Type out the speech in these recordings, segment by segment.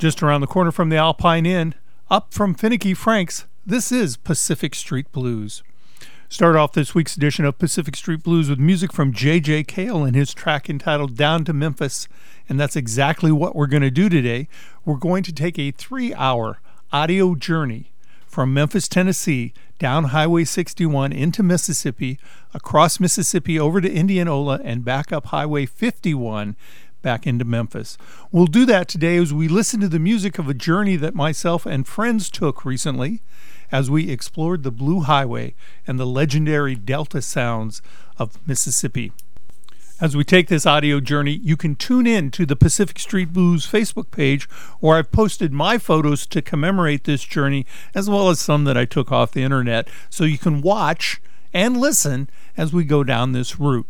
Just around the corner from the Alpine Inn, up from Finicky Frank's, this is Pacific Street Blues. Start off this week's edition of Pacific Street Blues with music from J.J. Cale and his track entitled Down to Memphis. And that's exactly what we're going to do today. We're going to take a three hour audio journey from Memphis, Tennessee, down Highway 61 into Mississippi, across Mississippi over to Indianola, and back up Highway 51 back into Memphis. We'll do that today as we listen to the music of a journey that myself and friends took recently as we explored the Blue Highway and the legendary Delta sounds of Mississippi. As we take this audio journey, you can tune in to the Pacific Street Blues Facebook page, where I've posted my photos to commemorate this journey, as well as some that I took off the internet, so you can watch and listen as we go down this route.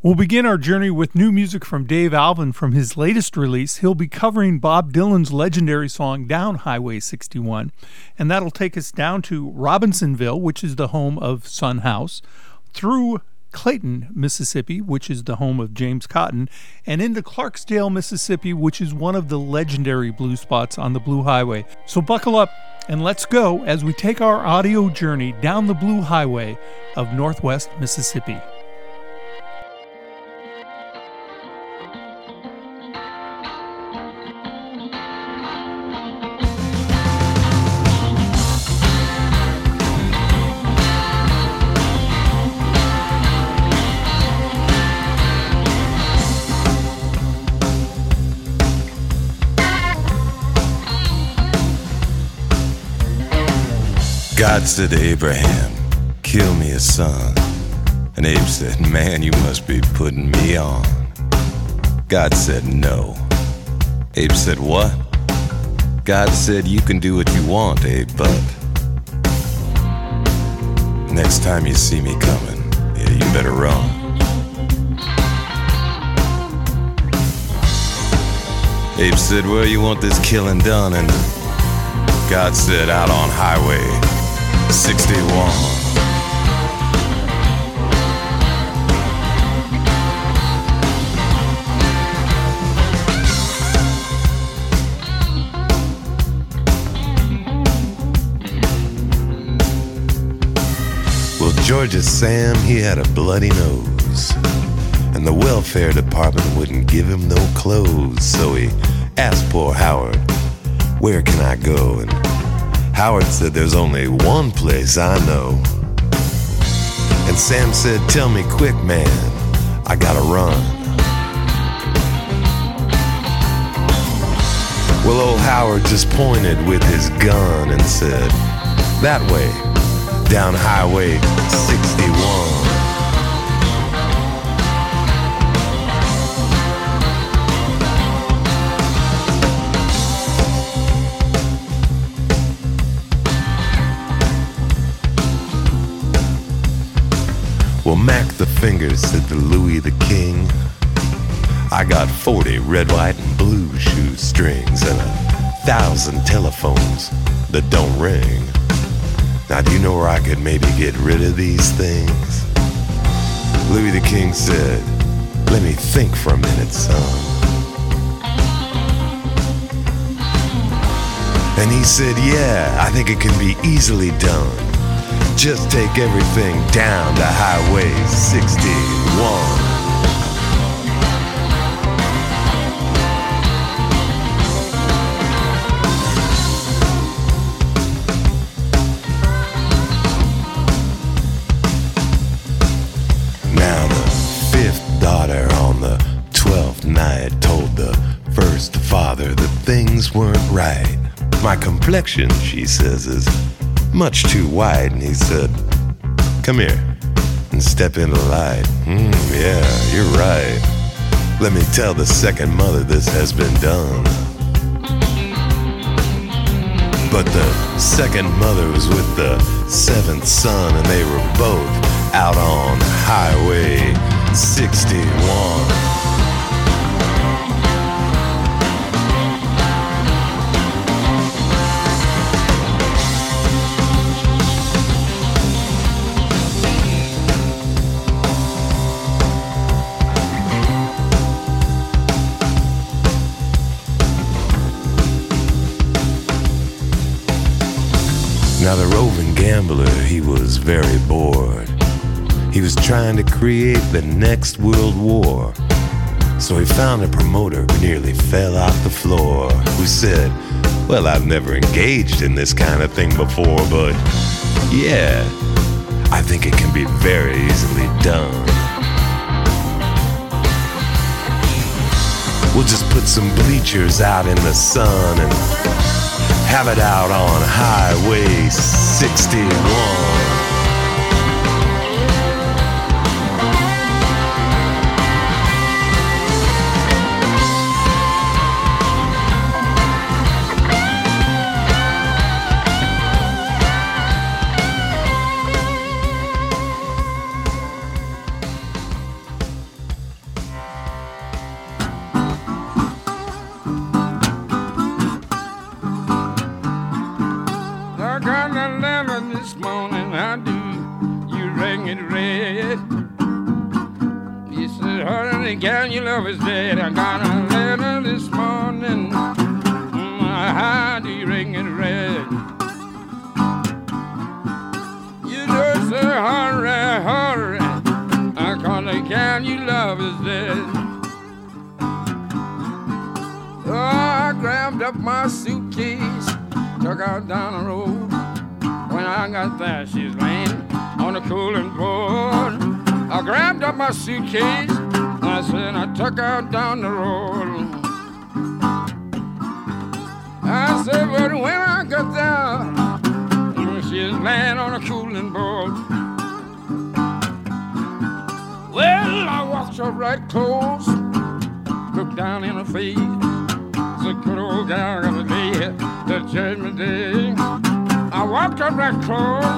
We'll begin our journey with new music from Dave Alvin from his latest release. He'll be covering Bob Dylan's legendary song Down Highway 61, and that'll take us down to Robinsonville, which is the home of Son House, through Clayton, Mississippi, which is the home of James Cotton, and into Clarksdale, Mississippi, which is one of the legendary blue spots on the Blue Highway. So buckle up and let's go as we take our audio journey down the Blue Highway of Northwest Mississippi. God said to Abraham, Kill me a son. And Abe said, Man, you must be putting me on. God said, No. Abe said, What? God said, You can do what you want, Abe, but next time you see me coming, yeah, you better run. Abe said, Where you want this killing done? And God said, Out on Highway 61. Well, Georgia Sam, he had a bloody nose. And the welfare department wouldn't give him no clothes. So he asked poor Howard, Where can I go? And Howard said, There's only one place I know. And Sam said, Tell me quick, man, I gotta run. Well, old Howard just pointed with his gun and said, That way, down Highway 61. Well, Mac the Fingers said to Louis the King, I got 40 red, white, and blue shoestrings and a thousand telephones that don't ring. Now, do you know where I could maybe get rid of these things? Louis the King said, Let me think for a minute, son. And he said, Yeah, I think it can be easily done. Just take everything down to Highway 61. Now the fifth daughter on the twelfth night told the first father that things weren't right. My complexion, she says, is much too white, and he said, Come here and step into the light. Hmm, yeah, you're right. Let me tell the second mother this has been done. But the second mother was with the seventh son, and they were both out on Highway 61. Gambler, he was very bored. He was trying to create the next world war. So he found a promoter who nearly fell off the floor, who said, Well, I've never engaged in this kind of thing before, but yeah, I think it can be very easily done. We'll just put some bleachers out in the sun and have it out on Highway 61. I took down the road. I said, but when I got there, she's laying on a cooling board. Well, I walked up right close, looked down in her face. The good old gal gonna lay the judgment day. I walked up right close.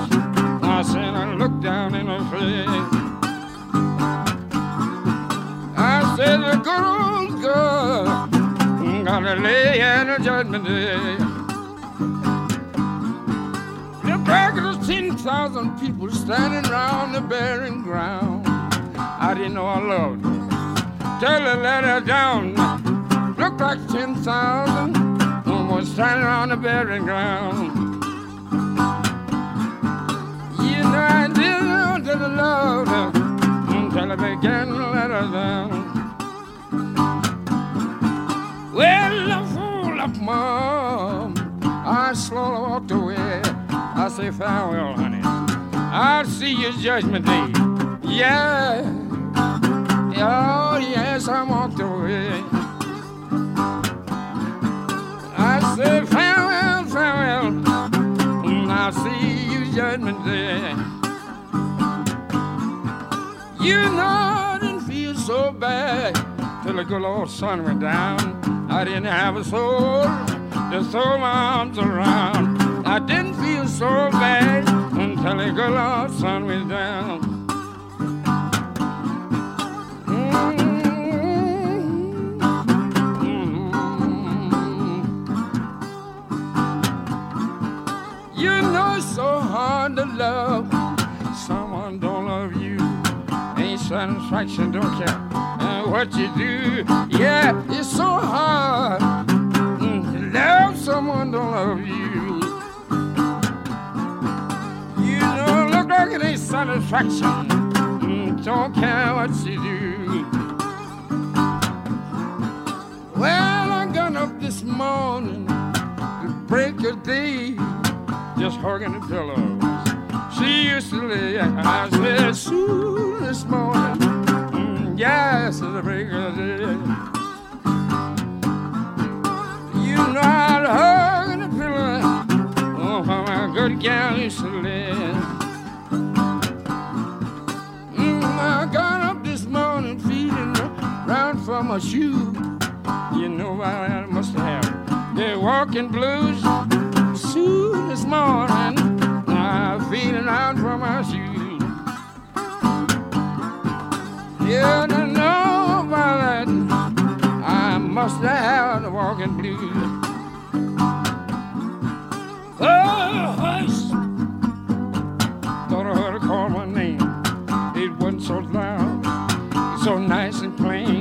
Burying ground. You know I didn't to the love until I began to let her down. Well, I fool up, mom. I slowly walked away. I say farewell, honey. I'll see you judgment day. Yeah. Oh, good old sun went down. I didn't have a soul to throw my arms around. I didn't feel so bad until the good old sun went down. Mm-hmm. You know it's so hard to love someone don't love you. Ain't satisfaction, don't care what you do. Yeah, it's so hard mm, to love someone don't love you. You don't look like ain't satisfaction. Mm, don't care what you do. Well, I got up this morning to break a day, just hugging the pillows. She used to lay, I said, soon this morning, mm, yes, it's a break of. You know I'd hug in the pillow, oh, how my good gal used to live. Mm, I got up this morning feeling round for my shoe. You know I must have the walking blues. Soon this morning, I'm feeling out for my shoes. Yeah, I must have the walking blues. Oh, hush. Thought I heard her call my name. It wasn't so loud, so nice and plain.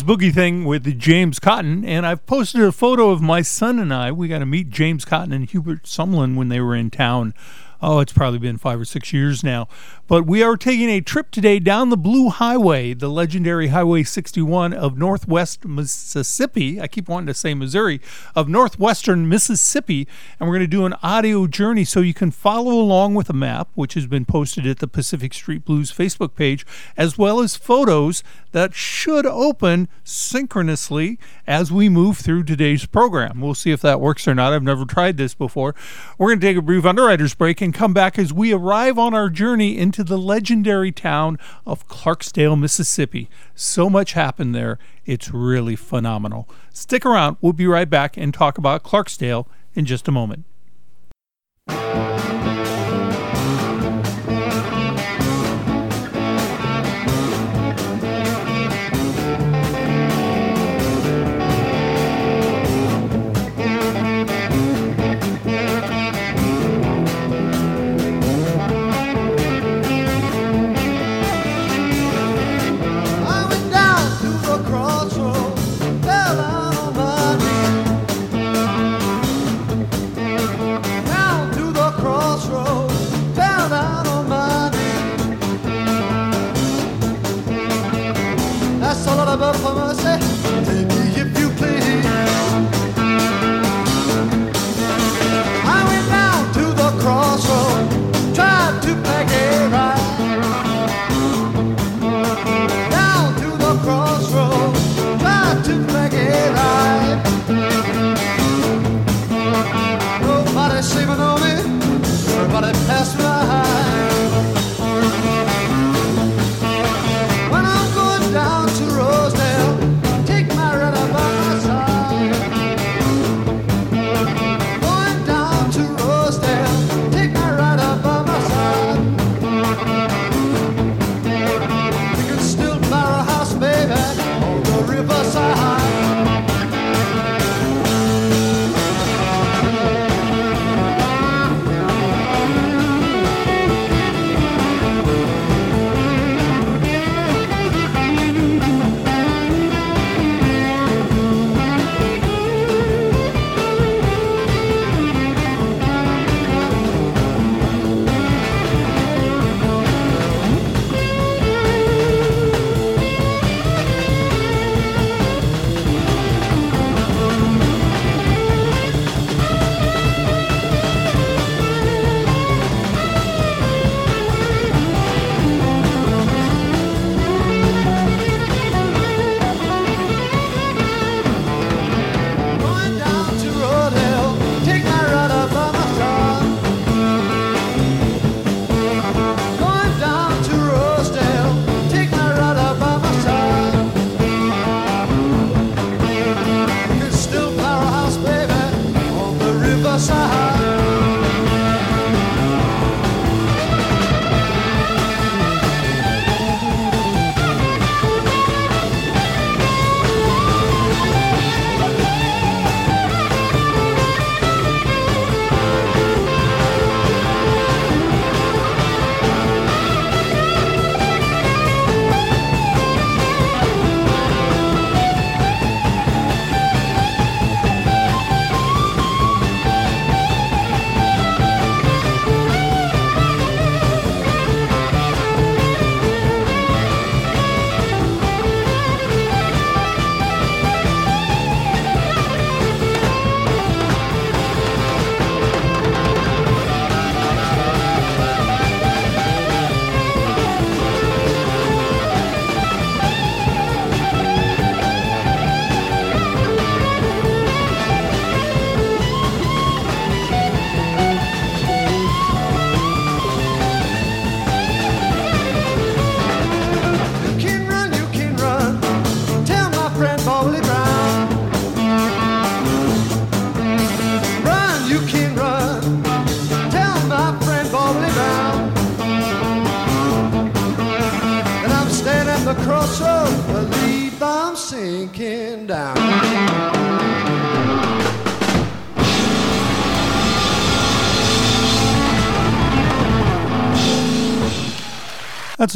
Boogie Thing with James Cotton, and I've posted a photo of my son and I. We got to meet James Cotton and Hubert Sumlin when they were in town oh, it's probably been five or six years now. But we are taking a trip today down the Blue Highway, the legendary Highway 61 of Northwest Mississippi. I keep wanting to say Missouri, of Northwestern Mississippi. And we're going to do an audio journey so you can follow along with a map, which has been posted at the Pacific Street Blues Facebook page, as well as photos that should open synchronously as we move through today's program. We'll see if that works or not. I've never tried this before. We're going to take a brief underwriter's break and and come back as we arrive on our journey into the legendary town of Clarksdale, Mississippi. So much happened there, it's really phenomenal. Stick around, we'll be right back and talk about Clarksdale in just a moment.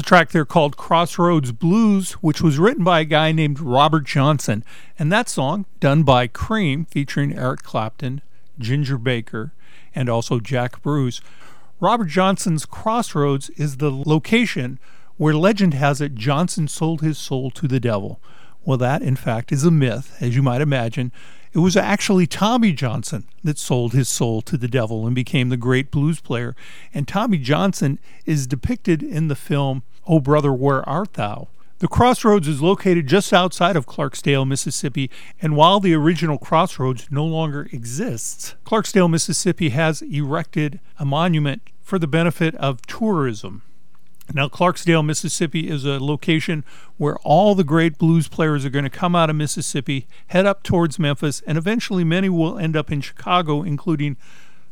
Track there called Crossroads Blues, which was written by a guy named Robert Johnson. And that song, done by Cream, featuring Eric Clapton, Ginger Baker, and also Jack Bruce. Robert Johnson's Crossroads is the location where legend has it Johnson sold his soul to the devil. Well, that, in fact, is a myth, as you might imagine. It was actually Tommy Johnson that sold his soul to the devil and became the great blues player. And Tommy Johnson is depicted in the film Oh Brother, Where Art Thou? The crossroads is located just outside of Clarksdale, Mississippi, and while the original crossroads no longer exists, Clarksdale, Mississippi has erected a monument for the benefit of tourism. Now, Clarksdale, Mississippi is a location where all the great blues players are going to come out of Mississippi, head up towards Memphis, and eventually many will end up in Chicago, including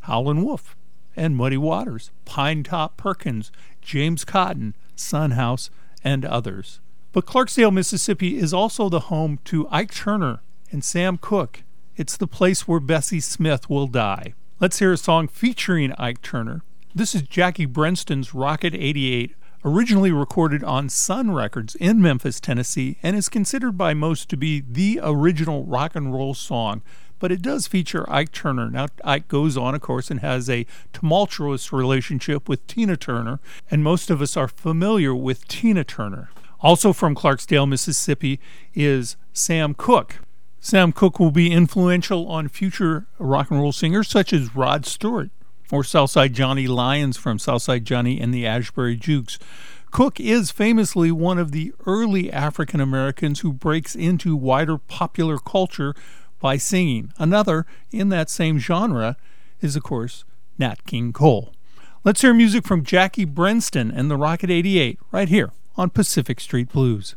Howlin' Wolf and Muddy Waters, Pinetop Perkins, James Cotton, Son House, and others. But Clarksdale, Mississippi is also the home to Ike Turner and Sam Cooke. It's the place where Bessie Smith will die. Let's hear a song featuring Ike Turner. This is Jackie Brenston's Rocket 88 originally recorded on Sun Records in Memphis, Tennessee, and is considered by most to be the original rock and roll song. But it does feature Ike Turner. Now, Ike goes on, of course, and has a tumultuous relationship with Tina Turner, and most of us are familiar with Tina Turner. Also from Clarksdale, Mississippi, is Sam Cooke. Sam Cooke will be influential on future rock and roll singers such as Rod Stewart, or Southside Johnny Lyons from Southside Johnny and the Asbury Jukes. Cooke is famously one of the early African Americans who breaks into wider popular culture by singing. Another in that same genre is, of course, Nat King Cole. Let's hear music from Jackie Brenston and the Rocket 88 right here on Pacific Street Blues.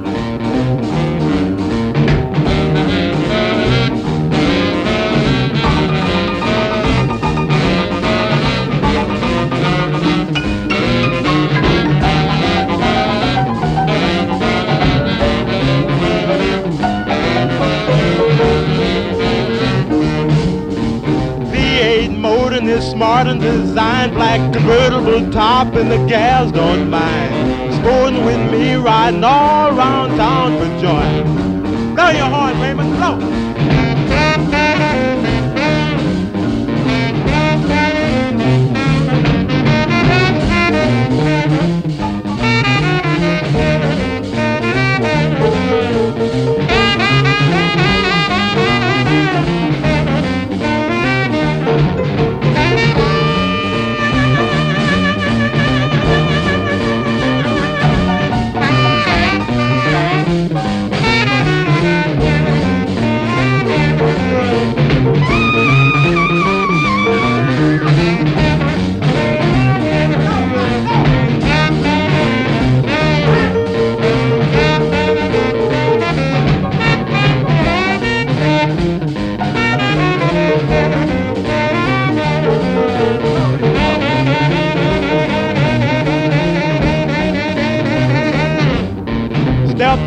And designed, black convertible top, and the gals don't mind. Sporting with me, riding all around town for joy. Blow your horn, Raymond, blow.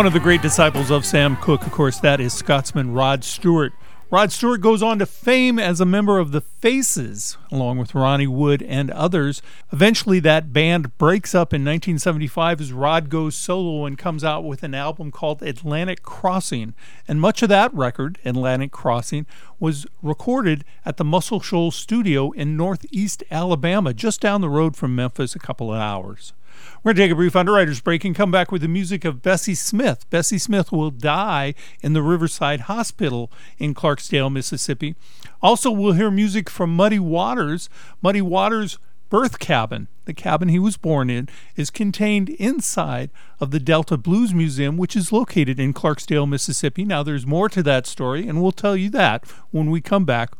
One of the great disciples of Sam Cooke, of course, that is Scotsman Rod Stewart. Rod Stewart goes on to fame as a member of the Faces, along with Ronnie Wood and others. Eventually, that band breaks up in 1975 as Rod goes solo and comes out with an album called Atlantic Crossing. And much of that record, Atlantic Crossing, was recorded at the Muscle Shoals studio in northeast Alabama, just down the road from Memphis, a couple of hours. We're going to take a brief underwriter's break and come back with the music of Bessie Smith. Bessie Smith will die in the Riverside Hospital in Clarksdale, Mississippi. Also, we'll hear music from Muddy Waters. Muddy Waters' birth cabin, the cabin he was born in, is contained inside of the Delta Blues Museum, which is located in Clarksdale, Mississippi. Now, there's more to that story, and we'll tell you that when we come back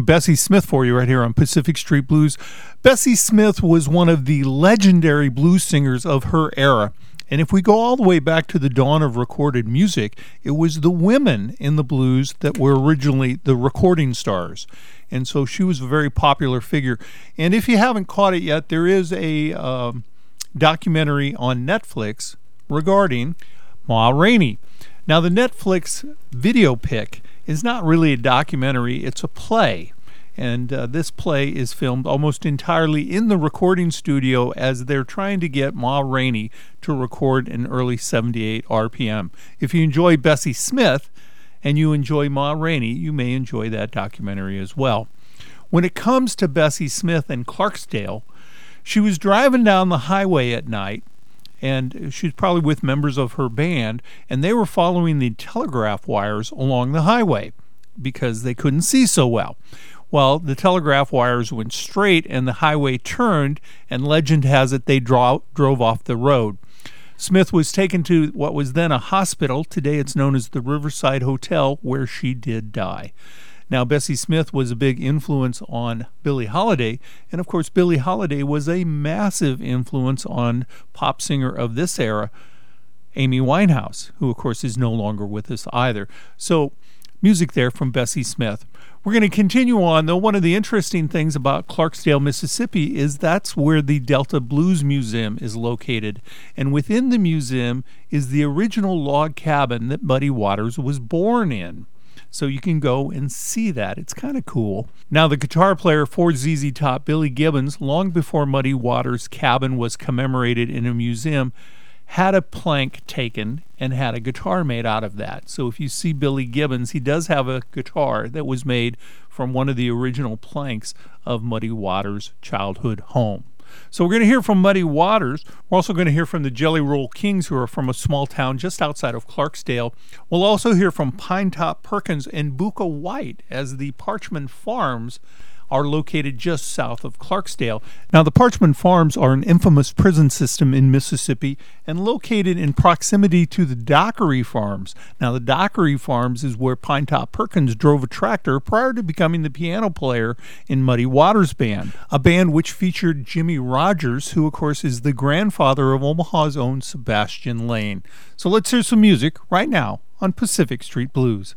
from Bessie Smith for you right here on Pacific Street Blues. Bessie Smith was one of the legendary blues singers of her era. And if we go all the way back to the dawn of recorded music, it was the women in the blues that were originally the recording stars. And so she was a very popular figure. And if you haven't caught it yet, there is a um, documentary on Netflix regarding Ma Rainey. Now, the Netflix video pick is not really a documentary, it's a play. And uh, this play is filmed almost entirely in the recording studio as they're trying to get Ma Rainey to record an early 78 RPM. If you enjoy Bessie Smith, and you enjoy Ma Rainey, you may enjoy that documentary as well. When it comes to Bessie Smith and Clarksdale, she was driving down the highway at night and she was probably with members of her band, and they were following the telegraph wires along the highway because they couldn't see so well. Well, the telegraph wires went straight and the highway turned, and legend has it they draw, drove off the road. Smith was taken to what was then a hospital. Today it's known as the Riverside Hotel, where she did die. Now, Bessie Smith was a big influence on Billie Holiday, and of course, Billie Holiday was a massive influence on pop singer of this era, Amy Winehouse, who, of course, is no longer with us either. So, music there from Bessie Smith. We're going to continue on, though. One of the interesting things about Clarksdale, Mississippi is that's where the Delta Blues Museum is located. And within the museum is the original log cabin that Muddy Waters was born in. So you can go and see that. It's kind of cool. Now, the guitar player for ZZ Top, Billy Gibbons, long before Muddy Waters' cabin was commemorated in a museum, had a plank taken and had a guitar made out of that. So if you see Billy Gibbons, he does have a guitar that was made from one of the original planks of Muddy Waters' childhood home. So we're going to hear from Muddy Waters. We're also going to hear from the Jelly Roll Kings, who are from a small town just outside of Clarksdale. We'll also hear from Pinetop Perkins and Bukka White as the Parchman Farms are located just south of Clarksdale. Now, the Parchman Farms are an infamous prison system in Mississippi and located in proximity to the Dockery Farms. Now, the Dockery Farms is where Pinetop Perkins drove a tractor prior to becoming the piano player in Muddy Waters Band, a band which featured Jimmy Rogers, who, of course, is the grandfather of Omaha's own Sebastian Lane. So let's hear some music right now on Pacific Street Blues.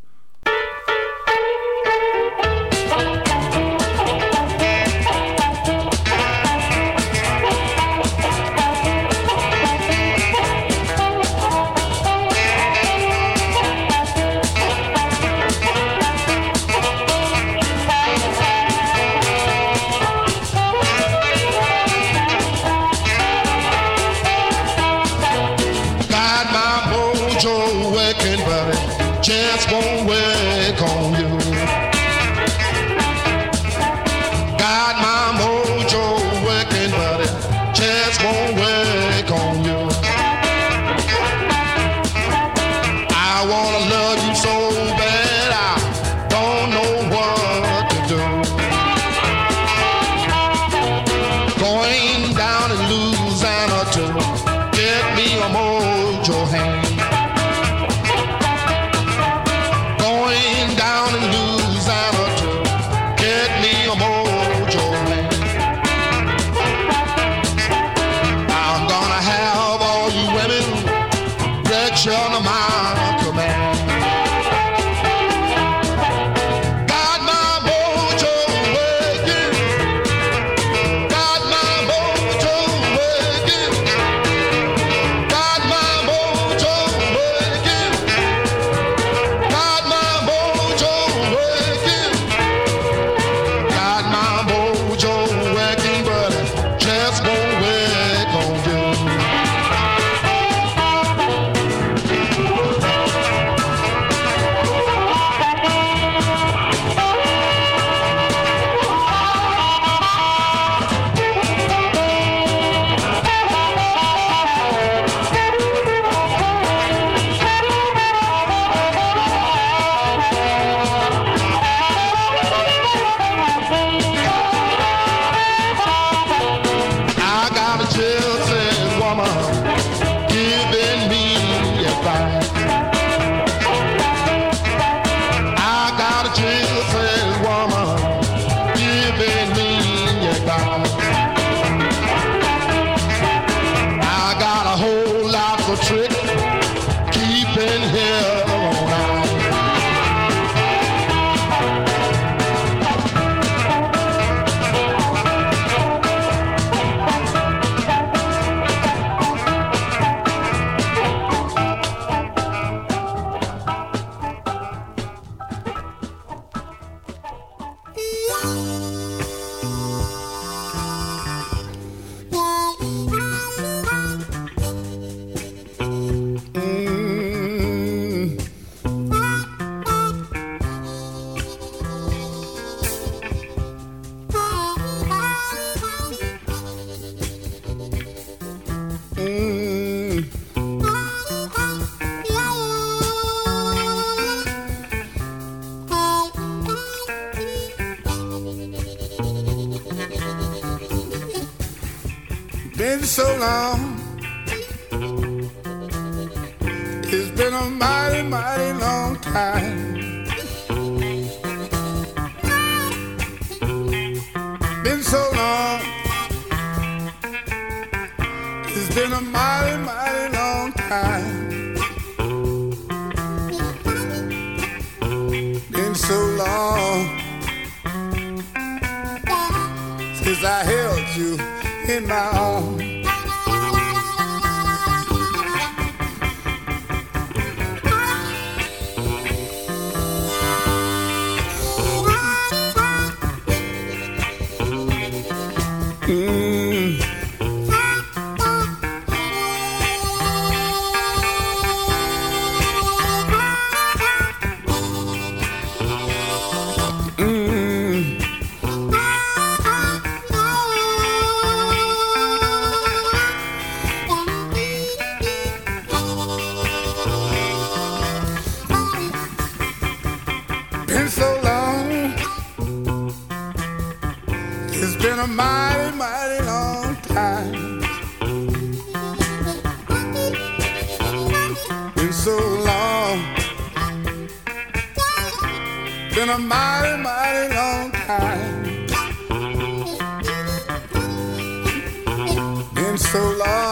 So long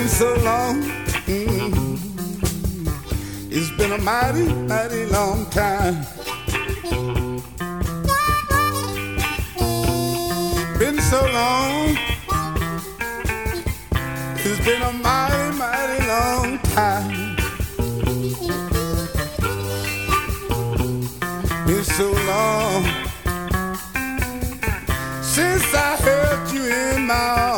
been so long. mm, It's been a mighty, mighty long time. Been so long. It's been a mighty, mighty long time. Been so long since I held you in my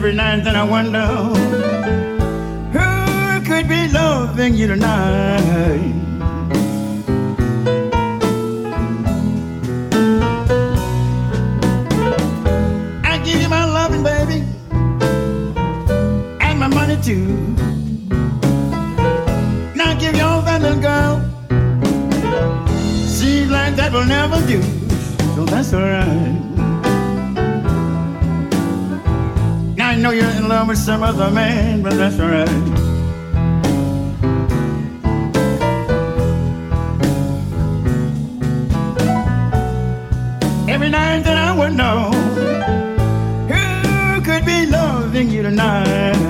Every night then I wonder who could be loving you tonight? I give you my loving, baby, and my money too. Now give you all that little girl. Seems like that will never do, so that's alright. Know you're in love with some other man, but that's alright. Every night that I would know who could be loving you tonight.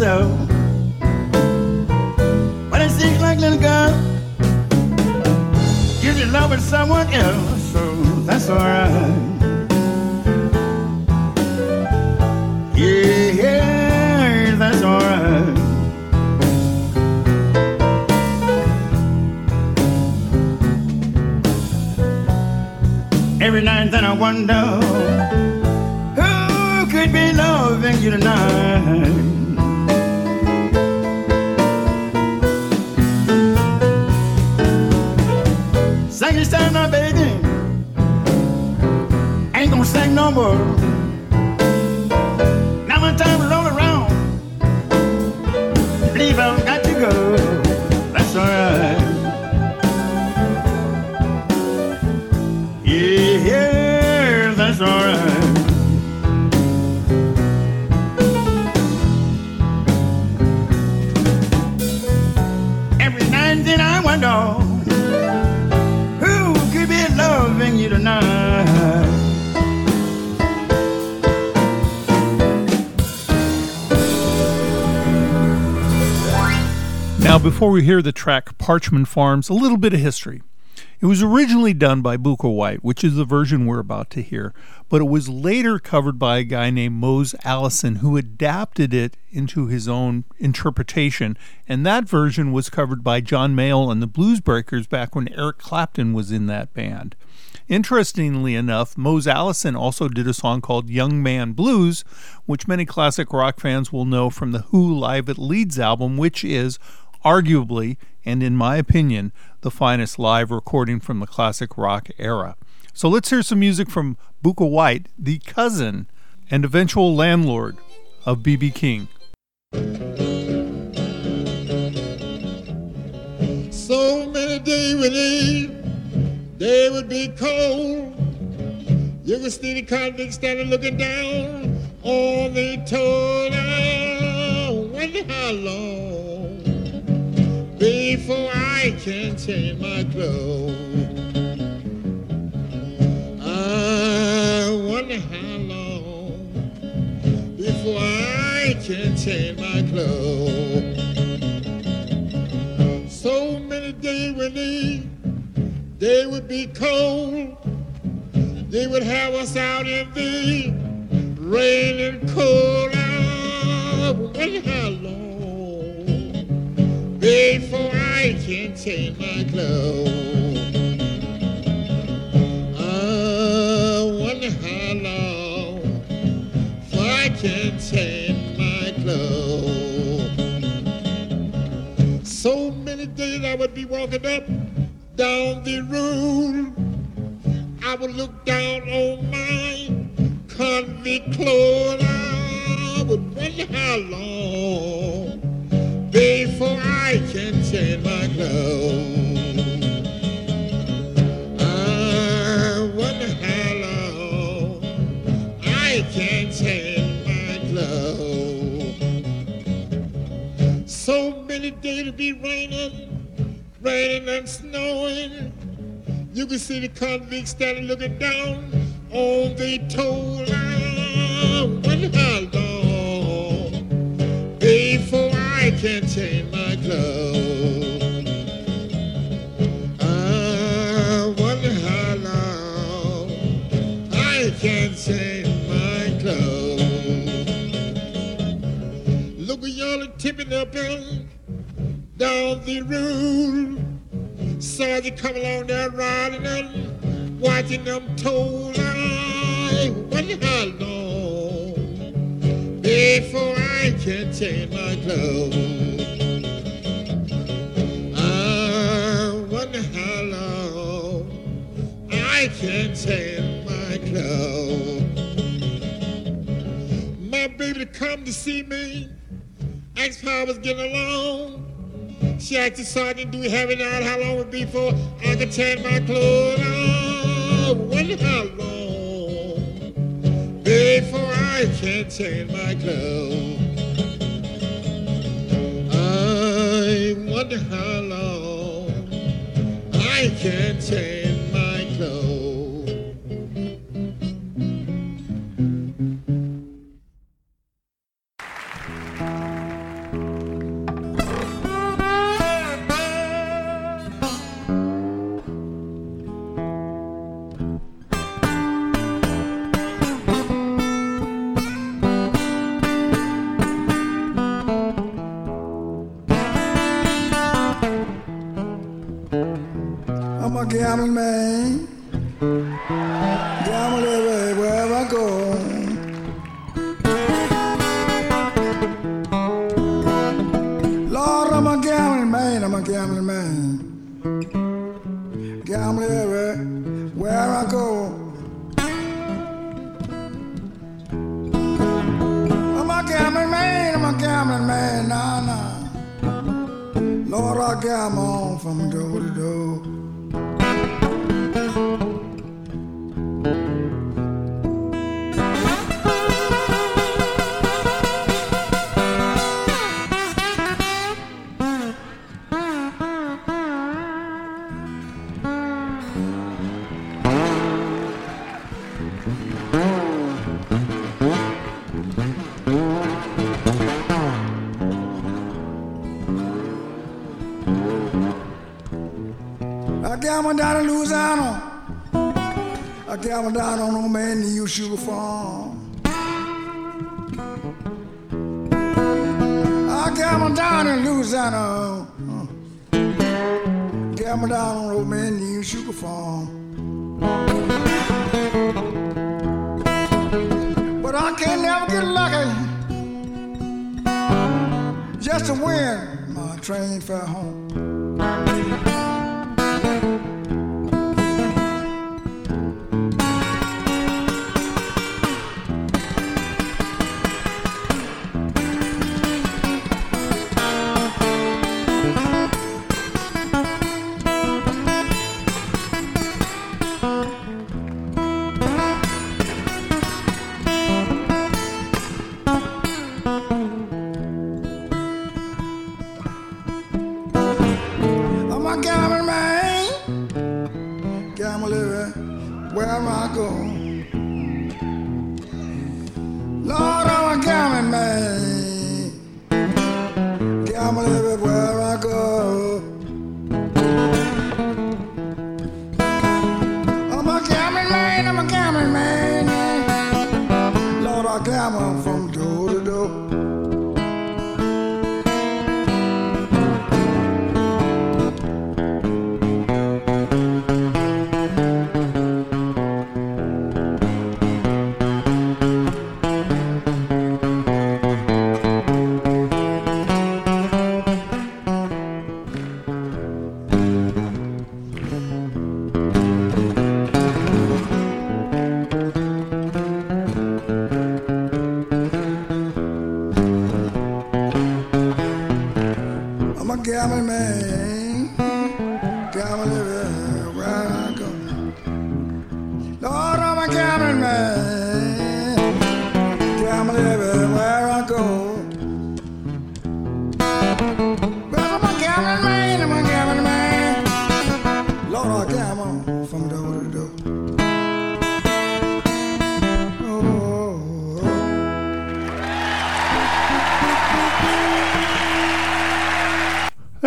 Love before we hear the track Parchman Farms, a little bit of history. It was originally done by Booker White, which is the version we're about to hear, but it was later covered by a guy named Mose Allison who adapted it into his own interpretation, and that version was covered by John Mayall and the Blues Breakers back when Eric Clapton was in that band. Interestingly enough, Mose Allison also did a song called Young Man Blues, which many classic rock fans will know from the Who Live at Leeds album, which is arguably, and in my opinion, the finest live recording from the classic rock era. So let's hear some music from Bukka White, the cousin and eventual landlord of B.B. King. So many days when they, they would be cold. You could see the convicts standing looking down on the toll. I wonder how long before I can change my clothes. I wonder how long before I can change my clothes. So many days when they, they would be cold, they would have us out in the rain and cold. I wonder how long before I can change my clothes. I wonder how long before I can change my clothes. So many days I would be walking up down the road. I would look down on my convict clothes. I would wonder how long before I can change my clothes. I wonder how long I can change my clothes. So many days to be raining, raining and snowing. You can see the convicts standing looking down on the toll. I wonder how long before I can't change my clothes. I wonder how long I can change my clothes. Look at y'all tipping up and down the road. Saw you come along there riding and watching them toll. I wonder how long before I can change my clothes. I wonder how long I can change my clothes. My baby come to see me, asked how I was getting along. She asked the sergeant, do we have it out? How long would it be for I can change my clothes? I wonder how long before I can't change my clothes. I wonder how long I can change man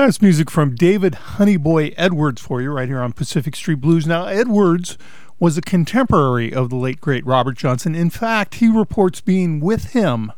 That's music from David Honeyboy Edwards for you right here on Pacific Street Blues. Now, Edwards was a contemporary of the late great Robert Johnson. In fact, he reports being with him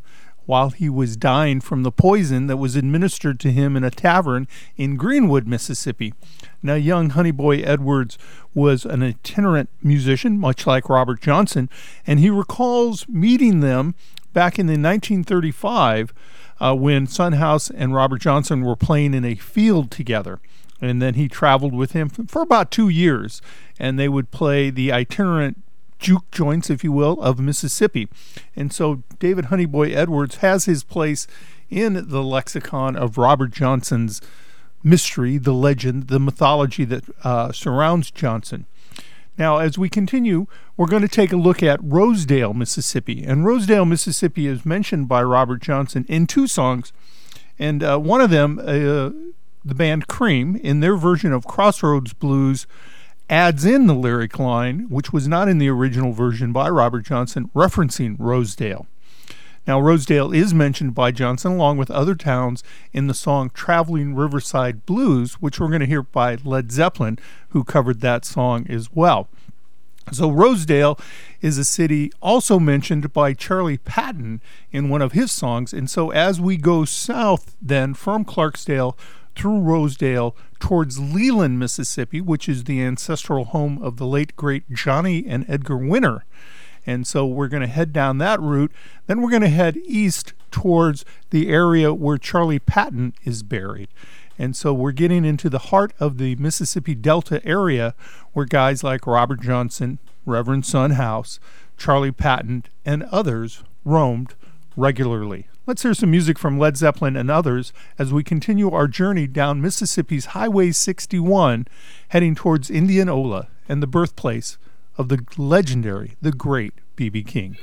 while he was dying from the poison that was administered to him in a tavern in Greenwood, Mississippi. Now, young Honeyboy Edwards was an itinerant musician, much like Robert Johnson, and he recalls meeting them back in the 1935 uh, when Son House and Robert Johnson were playing in a field together. And then he traveled with him for about two years, and they would play the itinerant juke joints, if you will, of Mississippi. And so David Honeyboy Edwards has his place in the lexicon of Robert Johnson's mystery, the legend, the mythology that uh, surrounds Johnson. Now, as we continue, we're going to take a look at Rosedale, Mississippi. And Rosedale, Mississippi is mentioned by Robert Johnson in two songs. And uh, one of them, uh, the band Cream, in their version of Crossroads Blues, adds in the lyric line, which was not in the original version by Robert Johnson, referencing Rosedale. Now, Rosedale is mentioned by Johnson along with other towns in the song Traveling Riverside Blues, which we're going to hear by Led Zeppelin, who covered that song as well. So, Rosedale is a city also mentioned by Charlie Patton in one of his songs. And so, as we go south then from Clarksdale through Rosedale towards Leland, Mississippi, which is the ancestral home of the late great Johnny and Edgar Winter. And so we're going to head down that route. Then we're going to head east towards the area where Charlie Patton is buried. And so we're getting into the heart of the Mississippi Delta area where guys like Robert Johnson, Reverend Son House, Charlie Patton, and others roamed regularly. Let's hear some music from Led Zeppelin and others as we continue our journey down Mississippi's Highway 61, heading towards Indianola and the birthplace of the legendary, the great B.B. King.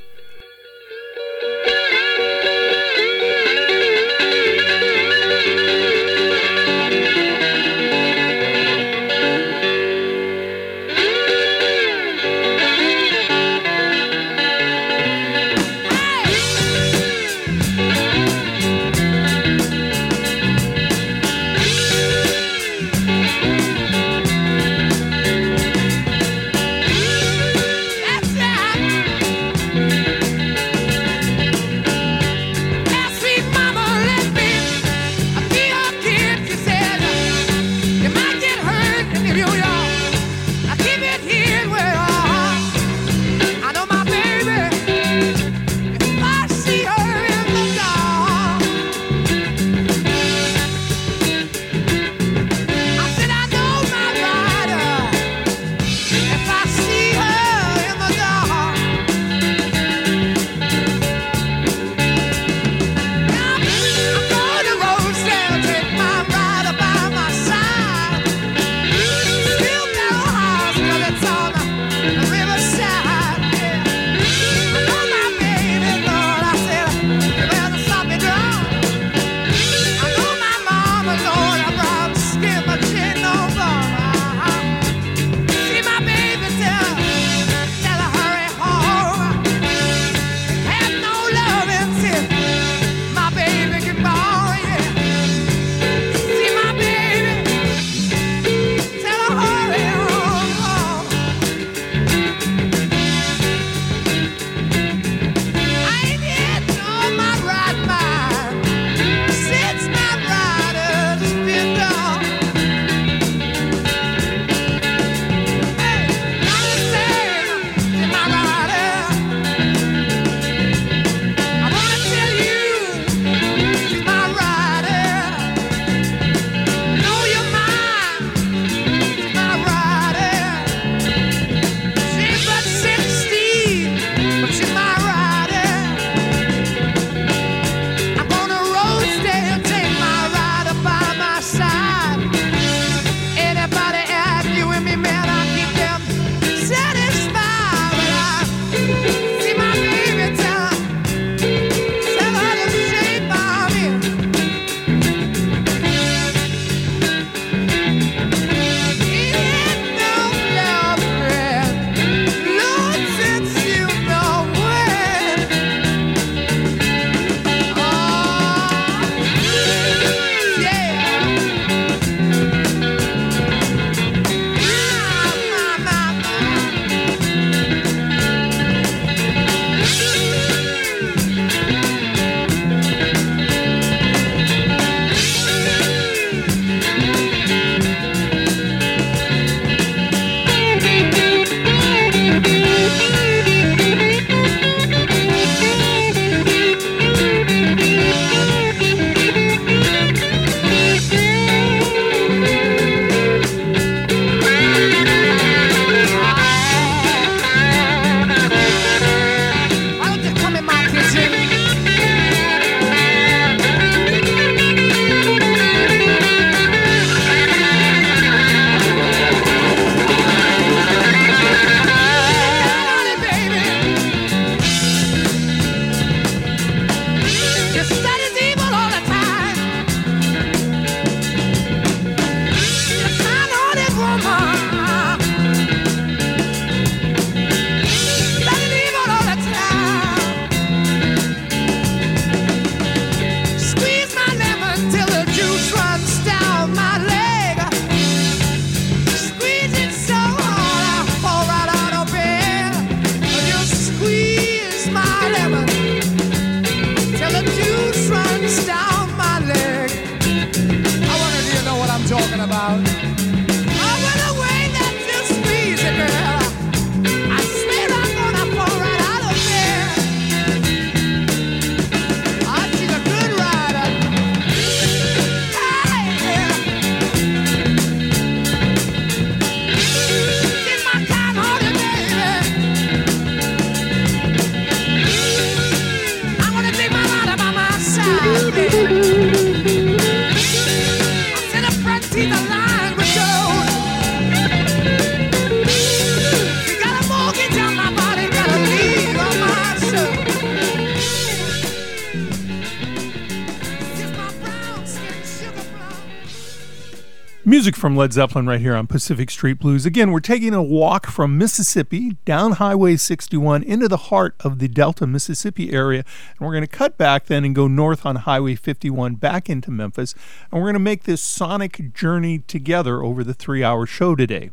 From Led Zeppelin right here on Pacific Street Blues. Again, we're taking a walk from Mississippi down Highway 61 into the heart of the Delta, Mississippi area. And we're going to cut back then and go north on Highway 51 back into Memphis. And we're going to make this sonic journey together over the three hour show today.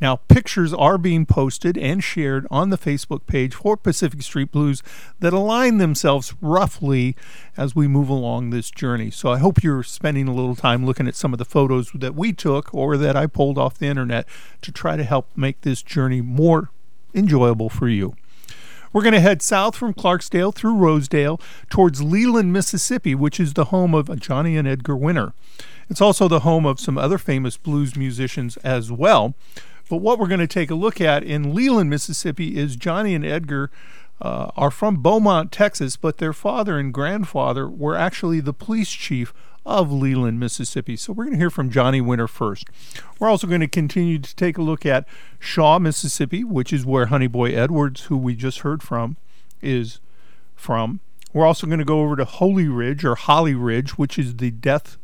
Now, pictures are being posted and shared on the Facebook page for Pacific Street Blues that align themselves roughly as we move along this journey. So I hope you're spending a little time looking at some of the photos that we took or that I pulled off the internet to try to help make this journey more enjoyable for you. We're going to head south from Clarksdale through Rosedale towards Leland, Mississippi, which is the home of Johnny and Edgar Winter. It's also the home of some other famous blues musicians as well. But what we're going to take a look at in Leland, Mississippi is Johnny and Edgar uh, are from Beaumont, Texas, but their father and grandfather were actually the police chief of Leland, Mississippi. So we're going to hear from Johnny Winter first. We're also going to continue to take a look at Shaw, Mississippi, which is where Honey Boy Edwards, who we just heard from, is from. We're also going to go over to Holy Ridge or Holly Ridge, which is the death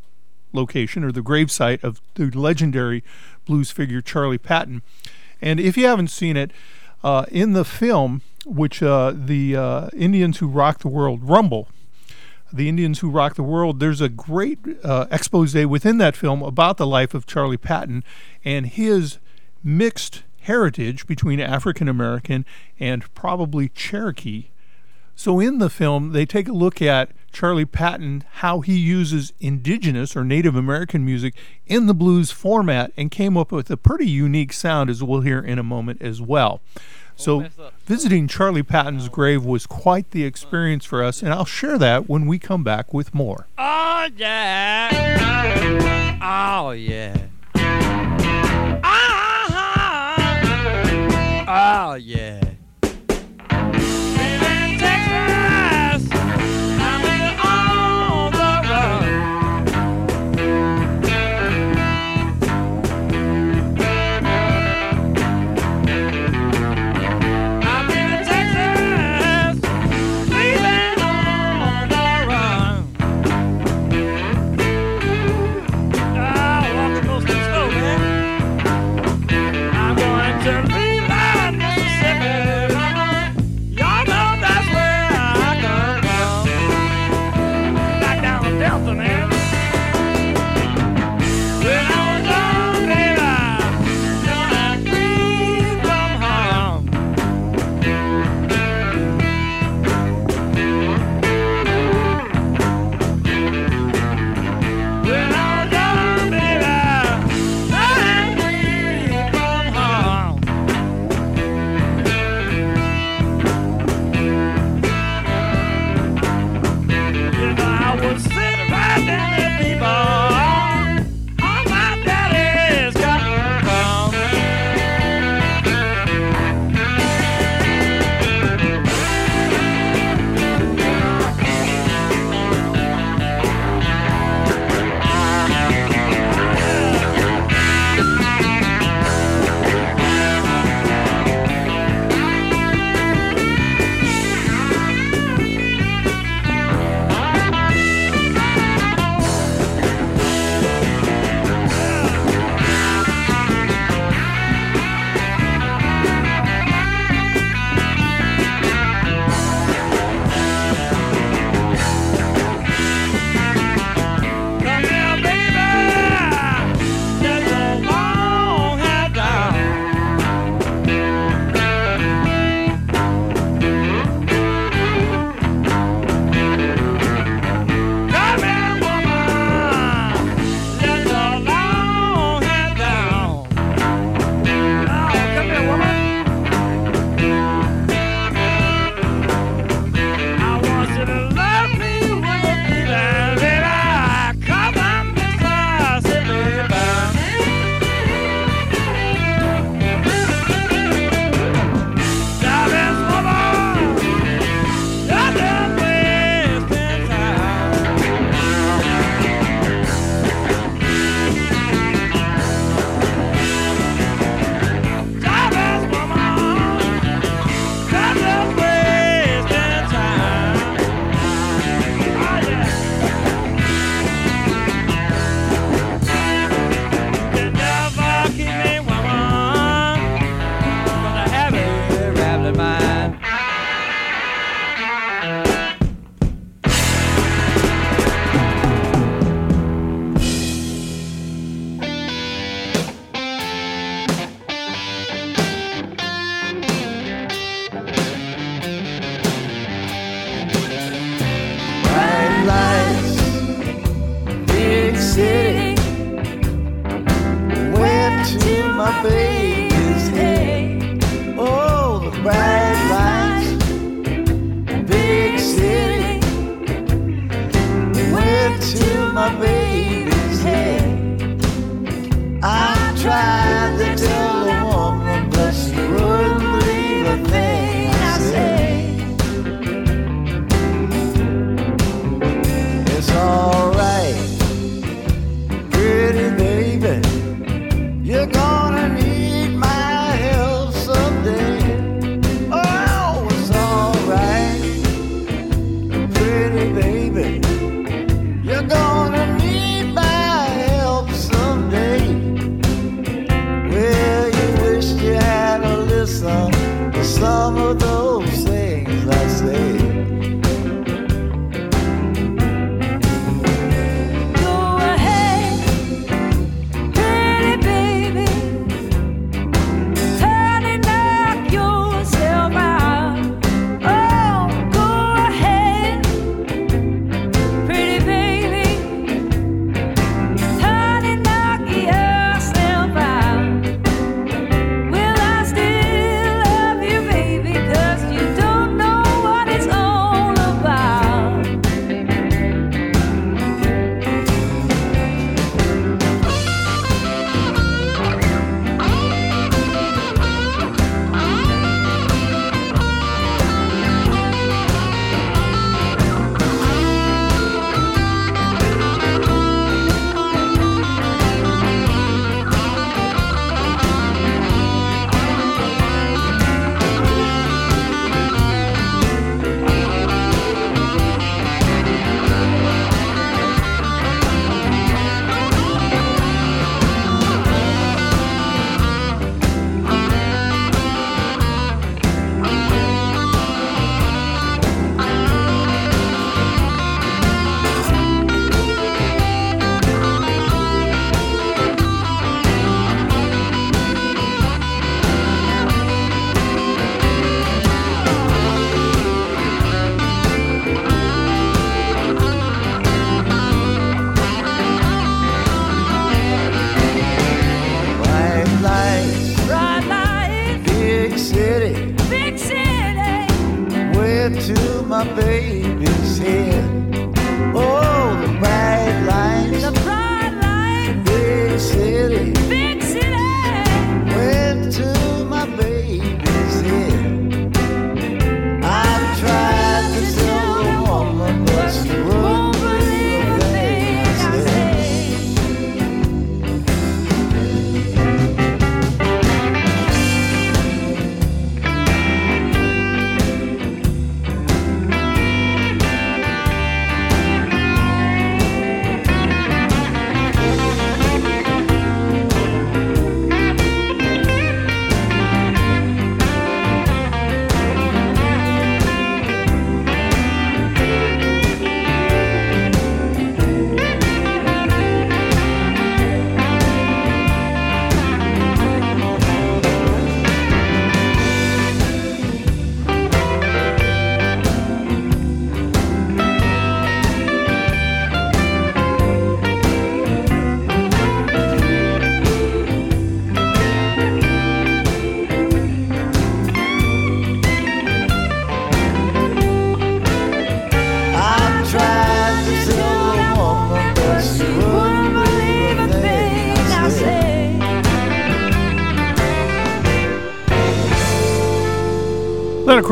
location or the gravesite of the legendary blues figure Charlie Patton. And if you haven't seen it, uh, in the film, which uh, the uh, Indians Who Rock the World Rumble, the Indians Who Rock the World, there's a great uh, expose within that film about the life of Charlie Patton and his mixed heritage between African American and probably Cherokee. So in the film, they take a look at Charlie Patton, how he uses indigenous or Native American music in the blues format, and came up with a pretty unique sound, as we'll hear in a moment as well. So, visiting Charlie Patton's grave was quite the experience for us, and I'll share that when we come back with more. Oh yeah. Oh yeah. Ah. Oh yeah.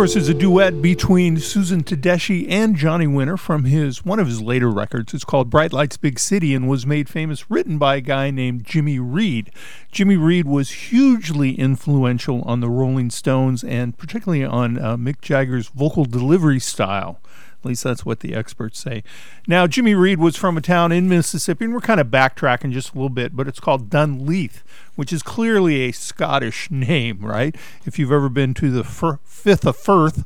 Course, is a duet between Susan Tedeschi and Johnny Winter from his one of his later records. It's called Bright Lights Big City and was made famous, written by a guy named Jimmy Reed. Jimmy Reed was hugely influential on the Rolling Stones and particularly on uh, Mick Jagger's vocal delivery style. At least that's what the experts say. Now, Jimmy Reed was from a town in Mississippi, and we're kind of backtracking just a little bit, but it's called Dunleith, which is clearly a Scottish name, right? If you've ever been to the Fifth of Firth,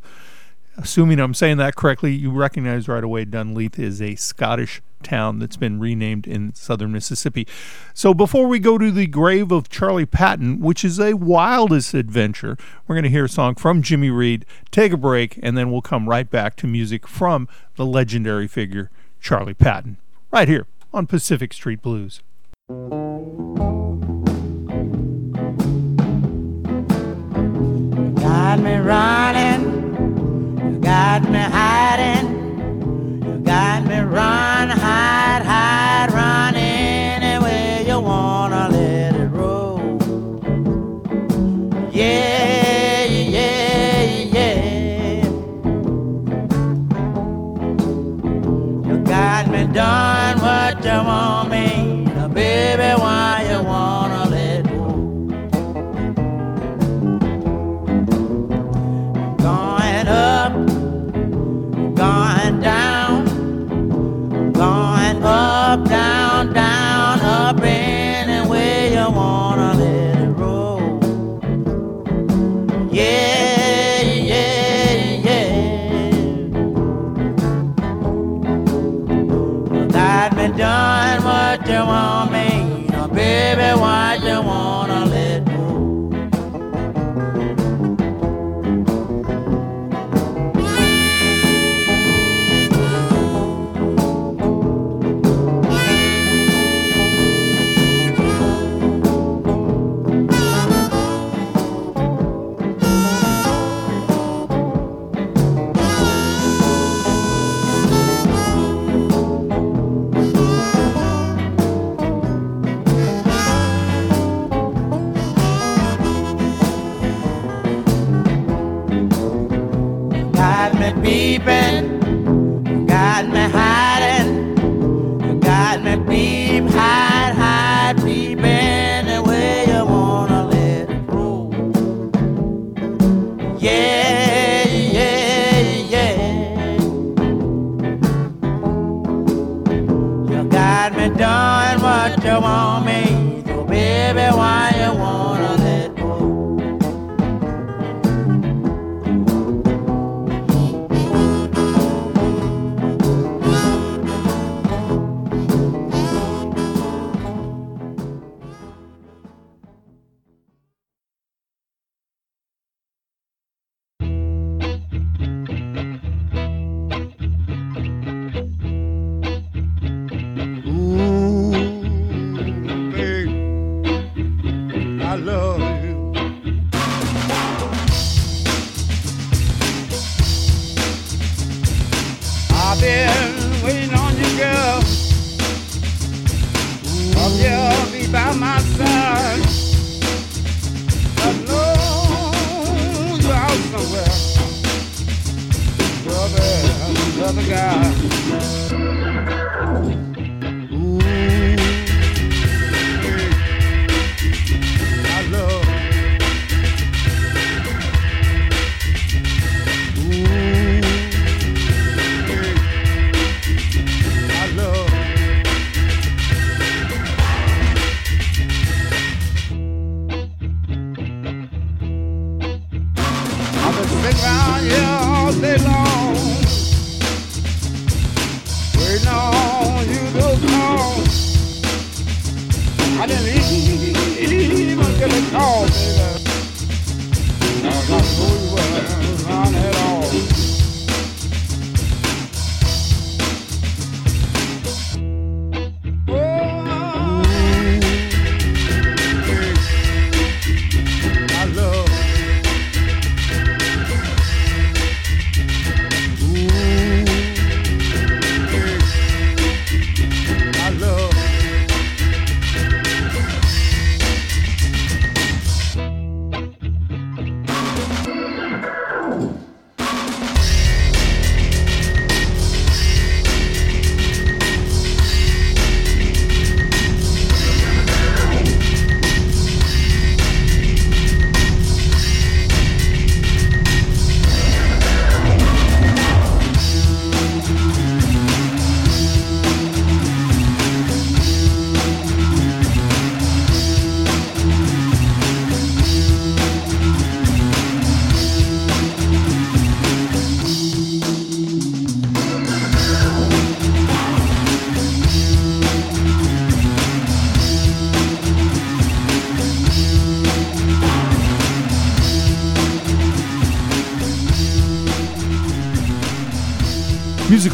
assuming I'm saying that correctly, you recognize right away Dunleith is a Scottish town that's been renamed in southern Mississippi. So before we go to the grave of Charlie Patton, which is a wildest adventure, we're going to hear a song from Jimmy Reed, take a break, and then we'll come right back to music from the legendary figure Charlie Patton, right here on Pacific Street Blues. Got me running got me hiding. You got me run, hide, hide, run anywhere you wanna let it roll. Yeah, yeah, yeah. You got me done what you want me, now baby.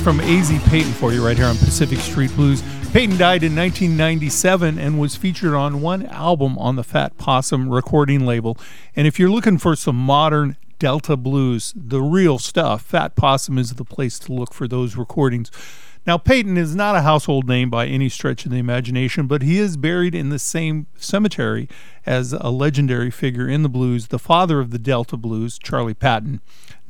from Asie Payton for you right here on Pacific Street Blues. Payton died in 1997 and was featured on one album on the Fat Possum recording label. And if you're looking for some modern Delta blues, the real stuff, Fat Possum is the place to look for those recordings. Now, Payton is not a household name by any stretch of the imagination, but he is buried in the same cemetery as a legendary figure in the blues, the father of the Delta blues, Charlie Patton.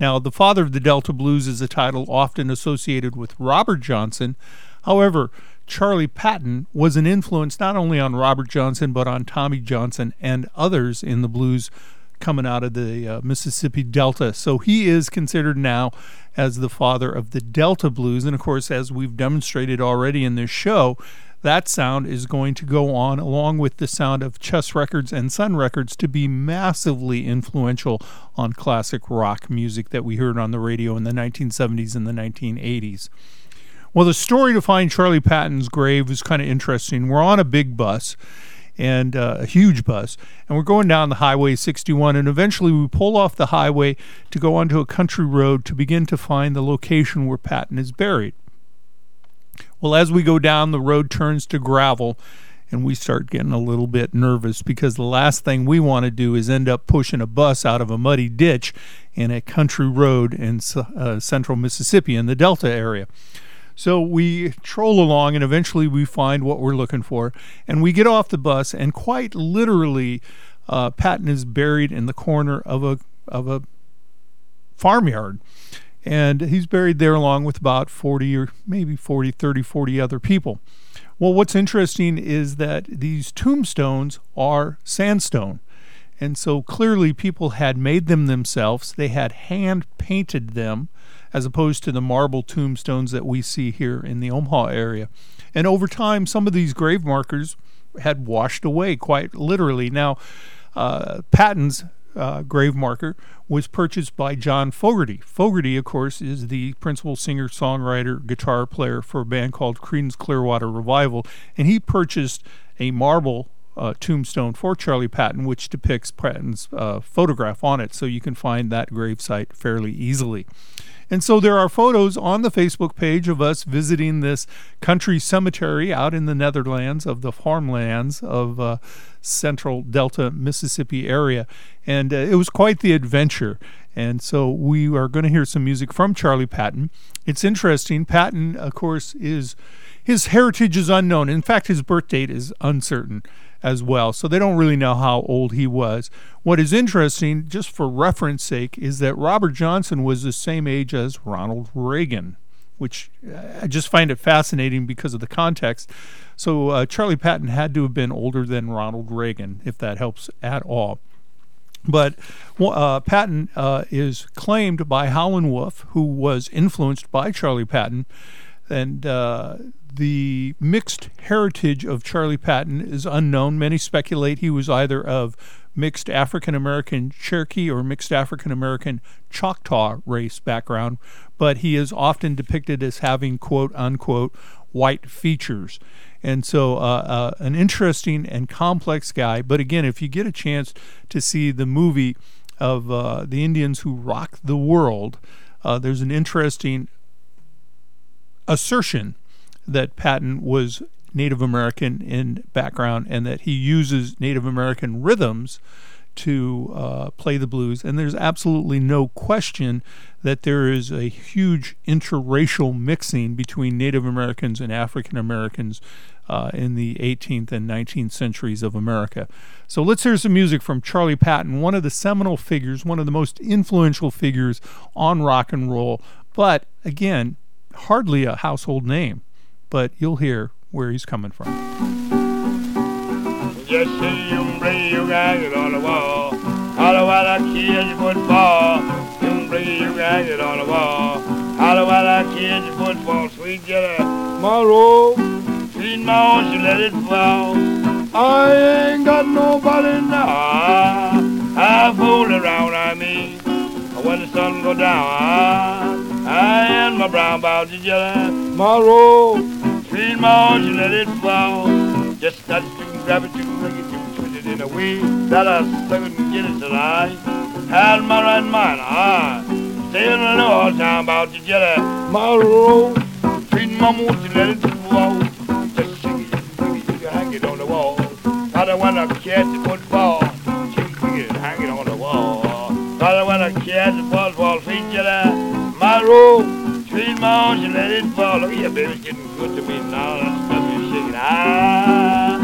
Now, the father of the Delta Blues is a title often associated with Robert Johnson. However, Charlie Patton was an influence not only on Robert Johnson, but on Tommy Johnson and others in the blues coming out of the uh, Mississippi Delta. So he is considered now as the father of the Delta blues. And of course, as we've demonstrated already in this show, that sound is going to go on along with the sound of Chess Records and Sun Records to be massively influential on classic rock music that we heard on the radio in the 1970s and the 1980s. Well, the story to find Charlie Patton's grave is kind of interesting. We're on a big bus and uh, a huge bus, and we're going down the Highway 61, and eventually we pull off the highway to go onto a country road to begin to find the location where Patton is buried. Well, as we go down, the road turns to gravel, and we start getting a little bit nervous because the last thing we want to do is end up pushing a bus out of a muddy ditch in a country road in uh, central Mississippi in the Delta area. So we troll along and eventually we find what we're looking for. And we get off the bus, and quite literally, uh, Patton is buried in the corner of a, of a farmyard. And he's buried there along with about 40 or maybe 40, 30, 40 other people. Well, what's interesting is that these tombstones are sandstone. And so clearly people had made them themselves. They had hand painted them as opposed to the marble tombstones that we see here in the Omaha area. And over time, some of these grave markers had washed away quite literally. Now, uh, uh, grave marker was purchased by John Fogerty. Fogerty, of course, is the principal singer, songwriter, guitar player for a band called Creedence Clearwater Revival, and he purchased a marble uh, tombstone for Charlie Patton, which depicts Patton's uh, photograph on it, so you can find that gravesite fairly easily. And so there are photos on the Facebook page of us visiting this country cemetery out in the Netherlands of the farmlands of uh, central Delta, Mississippi area. And uh, it was quite the adventure. And so we are going to hear some music from Charlie Patton. It's interesting. Patton, of course, is his heritage is unknown. In fact, his birth date is uncertain as well. So they don't really know how old he was. What is interesting, just for reference sake, is that Robert Johnson was the same age as Ronald Reagan, which uh, I just find it fascinating because of the context. So uh, Charlie Patton had to have been older than Ronald Reagan, if that helps at all. But uh, Patton uh, is claimed by Howlin' Wolf, who was influenced by Charlie Patton, and uh, the mixed heritage of Charlie Patton is unknown. Many speculate he was either of mixed African American Cherokee or mixed African American Choctaw race background, but he is often depicted as having quote unquote white features. And so, uh, uh, an interesting and complex guy. But again, if you get a chance to see the movie of uh, the Indians who rock the world, uh, there's an interesting assertion that Patton was Native American in background and that he uses Native American rhythms to uh, play the blues. And there's absolutely no question that there is a huge interracial mixing between Native Americans and African Americans uh, in the 18th and 19th centuries of America. So let's hear some music from Charlie Patton, one of the seminal figures, one of the most influential figures on rock and roll, but again, hardly a household name. But you'll hear where he's coming from. I ain't got nobody now. I fool around, I mean. When the sun go down, I and my brown jelly, my robe. Sweet mouth, you let it fall. Just touch to grab it to make it to twist it in a way that I couldn't get it tonight. Had my right mind, I still don't know all the time about your jelly. My roll, sweet mama, won't you let it fall? Just shake it, shake it, you hang it on the wall. I don't wanna catch the football. Shake it, hang it on the wall. I catch the ball, ball feet, you know. My robe, sweet mom, she let it fall. Look here, baby, it's getting good to me now. That stuff you're shaking. Ah,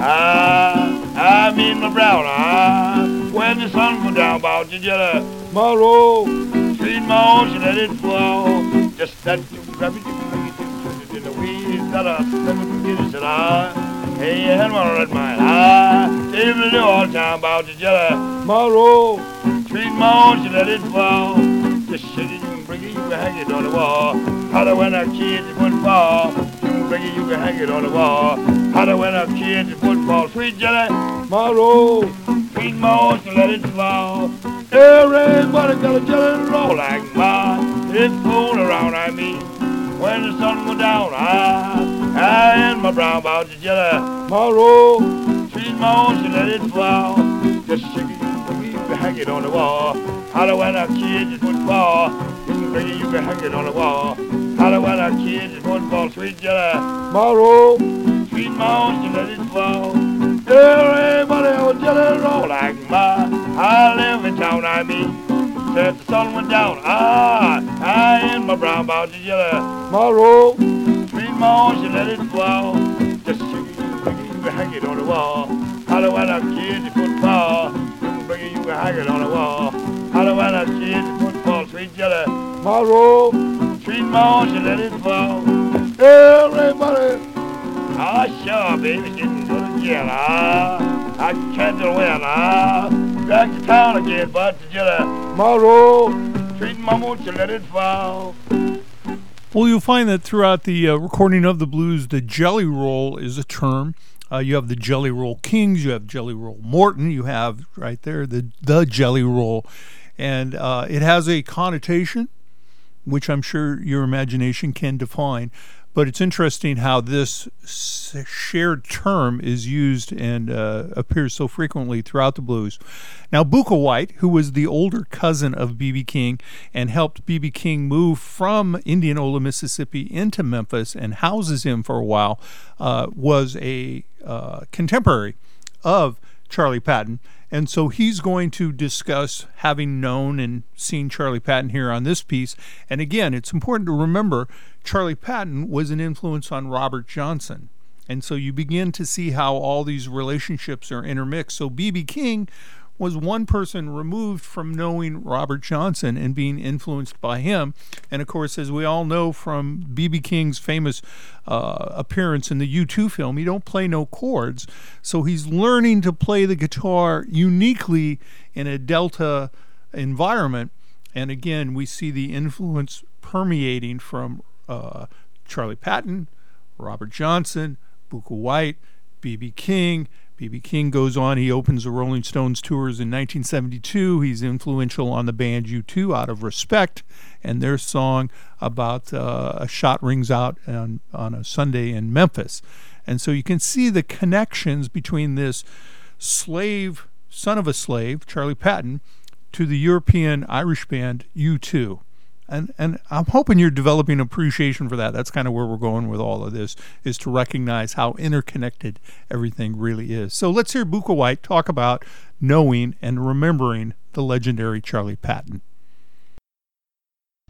ah, ah, me and my brown, ah. When the sun goes down, about you, you know. My robe, sweet mom, she let it fall. Just that you grab it, you it, you it in the weeds, that I, that I get it, said I. Hey, and one red mine. Tell me the all time about the jelly. Morrow, sweet moan, she let it fall. Just shake it, you can hang it on the wall. Holler when our kids football. You can you can hang it on the wall. How Holler when our kids football. Sweet jelly, morrow, sweet moan, she let it fall. Everybody got a jelly roll like mine. It's going around, I mean. When the sun go down, I, I and my brown about the jelly. Morrow, sweet moan, she let it fall. Just shake it, you can hang it on the wall. Holler when our kids football. You it, you hang it on the wall. Holler when our kids is football, sweet jelly. Morrow, sweet moan, she let it fall. Everybody on jelly roll like my. I live in town, I mean. Said the sun went down, ah, I in my brown about the jelly. Morrow, sweet moan, she let it fall. Just you you can hang it on the wall. Our kids. You can bring it, you can hang it on the wall. Holler when our kids in football, sweet jelly. Morrow, sweet moan, she let it fall. Everybody, ah, sure, baby, getting good again, ah. I can't do well, ah. Back to town again, but the jelly. Morrow, sweet mama, she let it fall. Well, you'll find that throughout the uh, recording of the blues, the jelly roll is a term. Uh, you have the Jelly Roll Kings, you have Jelly Roll Morton, you have right there the the Jelly Roll, and uh, it has a connotation, which I'm sure your imagination can define. But it's interesting how this shared term is used and uh, appears so frequently throughout the blues. Now, Bukka White, who was the older cousin of B.B. King and helped B.B. King move from Indianola, Mississippi into Memphis and houses him for a while, uh, was a uh, contemporary of Charlie Patton. And so he's going to discuss having known and seen Charlie Patton here on this piece. And again, it's important to remember Charlie Patton was an influence on Robert Johnson. And so you begin to see how all these relationships are intermixed. So B.B. King was one person removed from knowing Robert Johnson and being influenced by him. And of course, as we all know from B.B. King's famous uh, appearance in the U2 film, he don't play no chords. So he's learning to play the guitar uniquely in a Delta environment. And again, we see the influence permeating from uh, Charlie Patton, Robert Johnson, Bukka White, B.B. King. B.B. King goes on. He opens the Rolling Stones tours in 1972. He's influential on the band U2 out of respect and their song about uh, a shot rings out on, on a Sunday in Memphis. And so you can see the connections between this slave, son of a slave, Charlie Patton, to the European Irish band U2 and and I'm hoping you're developing appreciation for that. That's kind of where we're going with all of this is to recognize how interconnected everything really is. So let's hear Bukka White talk about knowing and remembering the legendary Charlie Patton.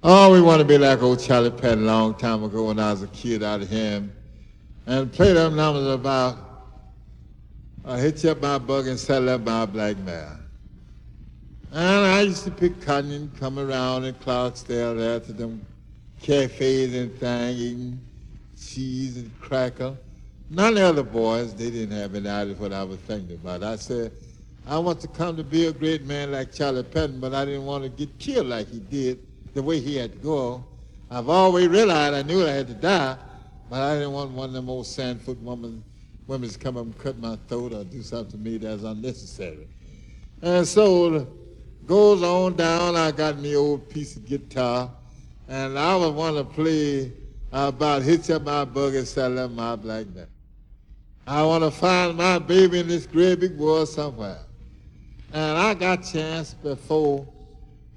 Oh, we want to be like old Charlie Patton a long time ago when I was a kid out of him. And play them numbers about I hit you up my bug and settle up my black mare. And I used to pick cotton and come around in Clarksdale to them cafes and things, eating cheese and cracker. None of the other boys, they didn't have any idea what I was thinking about. I said, I want to come to be a great man like Charlie Patton, but I didn't want to get killed like he did, the way he had to go. I've always realized I knew I had to die, but I didn't want one of them old sandfoot women, women to come up and cut my throat or do something to me that's unnecessary. And so goes on down. I got me old piece of guitar, and I would want to play about hitch up my buggy, saddle up my black man. I want to find my baby in this great big world somewhere. And I got chance before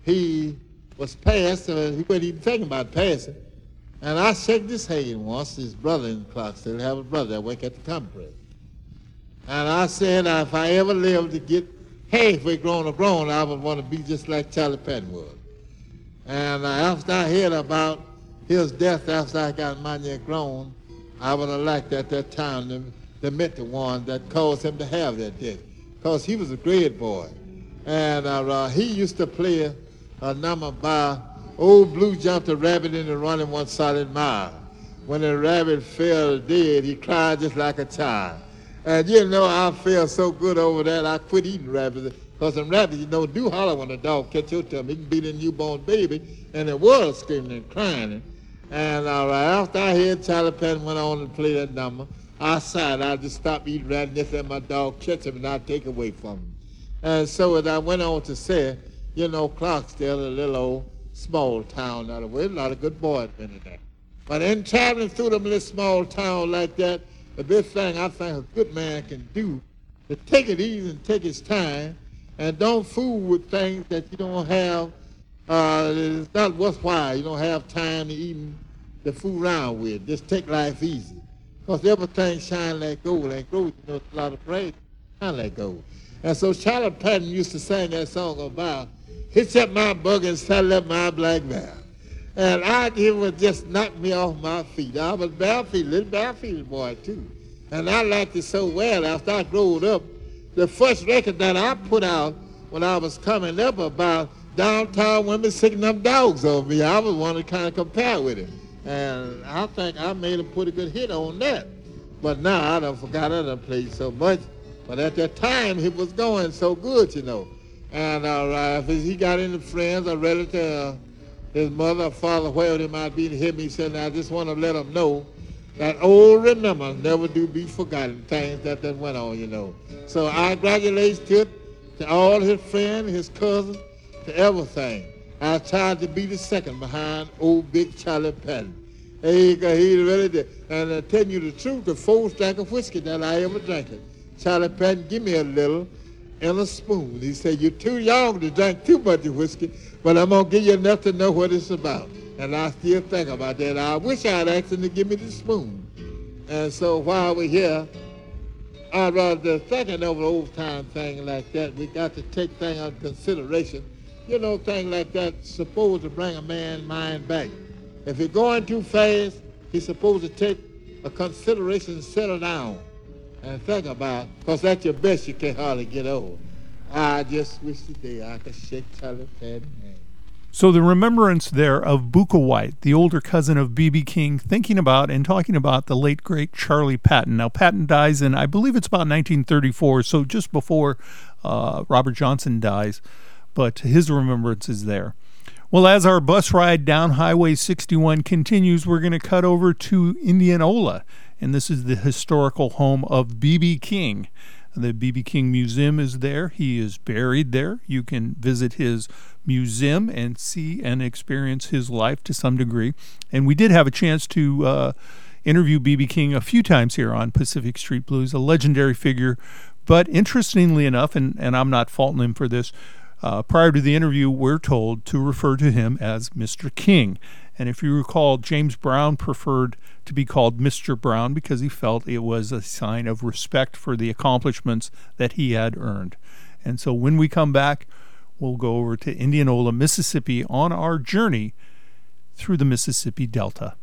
he was passed, uh, he wasn't even thinking about passing. And I shook his hand once, his brother in Clarksville, have a brother that work at the compress. And I said, if I ever live to get halfway grown or grown, I would want to be just like Charlie Patton was. And uh, after I heard about his death after I got my year grown, I would have liked at that time to, to meet the one that caused him to have that death. Because he was a great boy. And uh, uh, he used to play a, a number by Old Blue jumped a rabbit in the running one solid mile. When the rabbit fell dead, he cried just like a child. And you know, I felt so good over that, I quit eating rabbits. Because them rabbits, you know, do holler when a dog catch your tummy. He can beat a newborn baby. And it was screaming and crying. And uh, after I heard Charlie Patton went on and play that number, I sighed. I just stopped eating rabbits and let my dog catch him and I'd take away from him. And so as I went on to say, you know, Clarksdale, a little old small town out of way, a lot of good boys been in there. But in traveling through them little small town like that, the best thing I think a good man can do is take it easy and take his time and don't fool with things that you don't have, uh, it's not worthwhile. You don't have time to even to fool around with. Just take life easy. Because everything shine like gold. Like gold, you know, it's a lot of praise. Shine like gold. And so Charlie Patton used to sing that song about, hitch up my bug and saddle up my black mare. And I, it would just knock me off my feet. I was barefeet, little barefeet boy too. And I liked it so well after I growed up. The first record that I put out when I was coming up about downtown women sicking up dogs on me, I was one to kind of compare with it. And I think I made a pretty good hit on that. But now I done forgot I done played so much. But at that time, it was going so good, you know. And uh, if he got any friends or relatives, his mother father, wherever they might be, to hear me say, I just want to let them know that old remember never do be forgotten things that that went on, you know. So I congratulate to, to all his friends, his cousins, to everything. I tried to be the second behind old Big Charlie Patton. He, he really did. And I tell you the truth, the first drink of whiskey that I ever drank it. Charlie Patton, give me a little and a spoon. He said, you're too young to drink too much whiskey, but I'm going to give you enough to know what it's about. And I still think about that. I wish I'd asked him to give me the spoon. And so while we're here, I'd rather thinking over old time thing like that, we got to take things under consideration. You know, things like that supposed to bring a man's mind back. If you're going too fast, he's supposed to take a consideration and settle down and think about, because at your best you can hardly get old. I just wish today I could shake Charlie hand. So the remembrance there of Bukka White, the older cousin of B.B. King, thinking about and talking about the late great Charlie Patton. Now Patton dies in, I believe it's about 1934, so just before uh, Robert Johnson dies, but his remembrance is there. Well, as our bus ride down Highway 61 continues, we're going to cut over to Indianola, and this is the historical home of B.B. King. The B.B. King Museum is there. He is buried there. You can visit his museum and see and experience his life to some degree. And we did have a chance to uh, interview B.B. King a few times here on Pacific Street Blues, a legendary figure. But interestingly enough, and, and I'm not faulting him for this, uh, prior to the interview, we're told to refer to him as Mr. King. And if you recall, James Brown preferred to be called Mr. Brown because he felt it was a sign of respect for the accomplishments that he had earned. And so when we come back, we'll go over to Indianola, Mississippi on our journey through the Mississippi Delta.